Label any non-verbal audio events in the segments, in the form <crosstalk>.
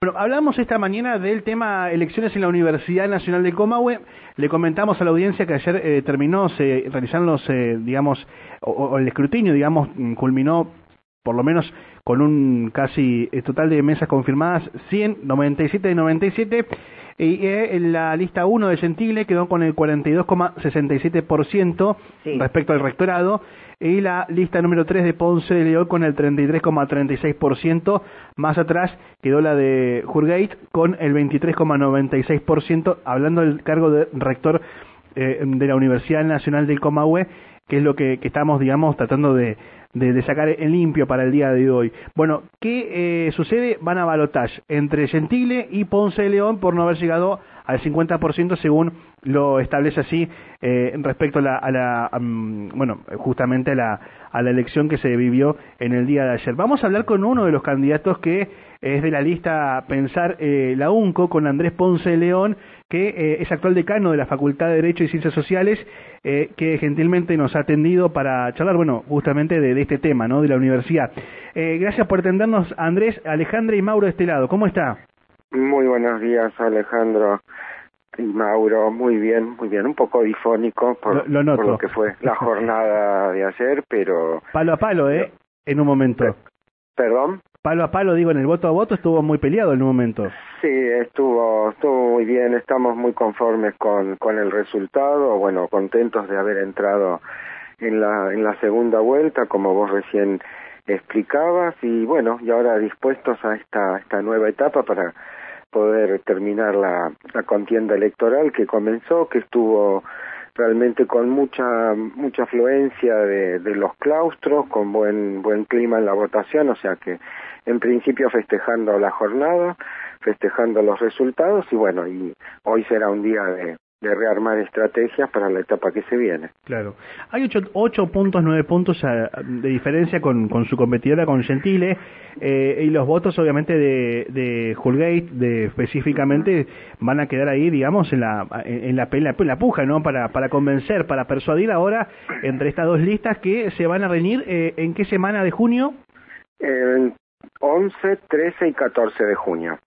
Hablamos esta mañana del tema elecciones en la Universidad Nacional de Comahue. Le comentamos a la audiencia que ayer eh, terminó, se realizaron los, eh, digamos, o, el escrutinio, digamos, mm, culminó por lo menos con un casi eh, total de mesas confirmadas, 100, 97 de 97, y en la lista 1 de Gentile quedó con el 42,67% respecto al rectorado, y la lista número 3 de Ponce de León con el 33,36%, más atrás quedó la de Jurgate con el 23,96%, hablando del cargo de rector eh, de la Universidad Nacional del Comahue, que es lo que, estamos, digamos, tratando de, sacar en limpio para el día de hoy. Bueno, ¿qué eh, sucede? Van a balotage entre Gentile y Ponce de León por no haber llegado al 50% según lo establece así eh, respecto a la, a la bueno, justamente a la, a la elección que se vivió en el día de ayer. Vamos a hablar con uno de los candidatos que es de la lista Pensar eh, la UNCO, con Andrés Ponce León, que eh, es actual decano de la Facultad de Derecho y Ciencias Sociales, eh, que gentilmente nos ha atendido para charlar, bueno, justamente de, de este tema, ¿no?, de la universidad. gracias por atendernos, Andrés, Alejandra y Mauro de este lado. ¿Cómo está? Muy buenos días, Alejandro y Mauro. Muy bien, muy bien. Un poco difónico por lo, que fue la <laughs> jornada de ayer, pero... Palo a palo, ¿eh? En un momento. ¿Perdón? Palo a palo, digo, en el voto a voto estuvo muy peleado en un momento. Sí, estuvo, estuvo muy bien. Estamos muy conformes con, con el resultado. Bueno, contentos de haber entrado en la, en la segunda vuelta, como vos recién explicabas. Y bueno, y ahora dispuestos a esta, esta nueva etapa para poder terminar la, contienda electoral que comenzó, que estuvo realmente con mucha mucha afluencia de, de, los claustros, con buen buen clima en la votación, o sea que en principio festejando la jornada, festejando los resultados y bueno, y hoy será un día de, de rearmar estrategias para la etapa que se viene. Claro. Hay ocho, ocho puntos, nueve puntos eh, de diferencia con, con su competidora, con Gentile, eh, y los votos obviamente de, de Hulgate, de, específicamente, van a quedar ahí, digamos, en la, en la, la, puja, ¿no? Para, para convencer, para persuadir ahora entre estas dos listas que se van a reunir, eh, ¿en qué semana de junio? El 11, 13 y 14 de junio.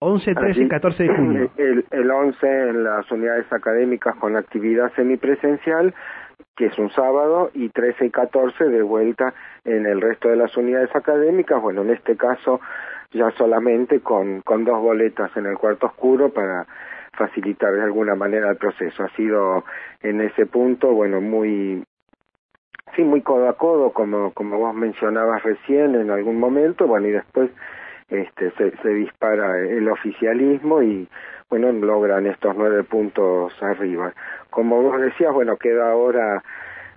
11, 13 y 14 de junio. <clears throat> El, el 11 en las unidades académicas con actividad semipresencial, que es un sábado, y 13 y 14 de vuelta en el resto de las unidades académicas, bueno, en este caso ya solamente con, con dos boletas en el cuarto oscuro para facilitar de alguna manera el proceso. Ha sido en ese punto, bueno, muy, sí, muy codo a codo, como, como vos mencionabas recién en algún momento, bueno, y después este, se, se dispara el oficialismo y bueno logran estos nueve puntos arriba. Como vos decías bueno queda ahora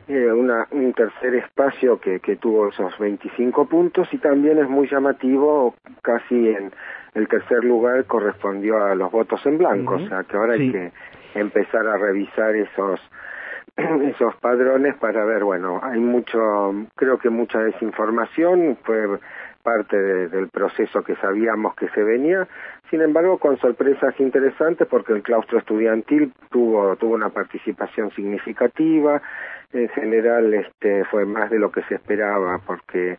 eh, una, un tercer espacio que, que tuvo esos 25 puntos y también es muy llamativo casi en el tercer lugar correspondió a los votos en blanco o sea que ahora hay que empezar a revisar esos <clears throat> esos padrones para ver bueno hay mucho creo que mucha desinformación fue parte del proceso que sabíamos que se venía, sin embargo con sorpresas interesantes porque el claustro estudiantil tuvo, tuvo una participación significativa, en general este, fue más de lo que se esperaba porque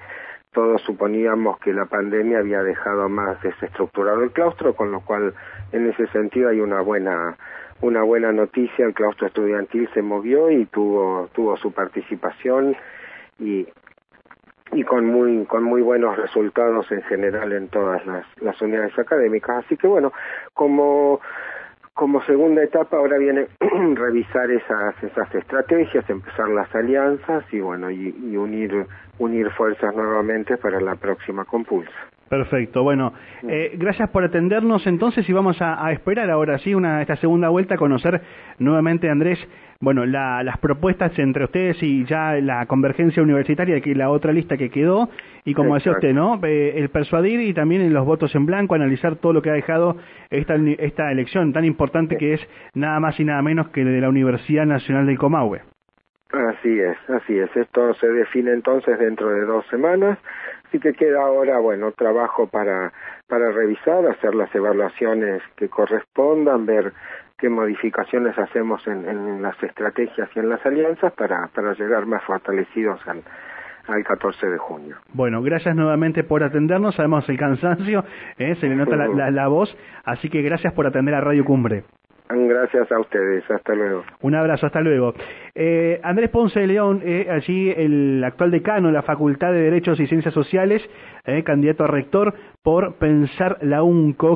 todos suponíamos que la pandemia había dejado más desestructurado el claustro, con lo cual en ese sentido hay una buena una buena noticia, el claustro estudiantil se movió y tuvo tuvo su participación y y con muy con muy buenos resultados en general en todas las, las unidades académicas. Así que bueno como como segunda etapa ahora viene <clears throat> revisar esas esas estrategias empezar las alianzas y bueno y, y unir unir fuerzas nuevamente para la próxima compulsa Perfecto, bueno, eh, gracias por atendernos entonces y vamos a, esperar ahora sí una esta segunda vuelta a conocer nuevamente Andrés, bueno, las propuestas entre ustedes y ya la convergencia universitaria, que es la otra lista que quedó, y como decía usted, ¿no? Eh, el persuadir y también los votos en blanco, analizar todo lo que ha dejado esta, esta elección tan importante que es nada más y nada menos que de la Universidad Nacional del Comahue. Así es, así es. Esto se define entonces dentro de dos semanas, así que queda ahora, bueno, trabajo para, para revisar, hacer las evaluaciones que correspondan, ver qué modificaciones hacemos en, en las estrategias y en las alianzas para, para llegar más fortalecidos al, al 14 de junio. Bueno, gracias nuevamente por atendernos, sabemos el cansancio, ¿eh? se le nota la, la voz, así que gracias por atender a Radio Cumbre. Gracias a ustedes, hasta luego. Un abrazo, hasta luego. Eh, Andrés Ponce de León, eh, allí el actual decano de la Facultad de Derechos y Ciencias Sociales, eh, candidato a rector por Pensar la UNCO.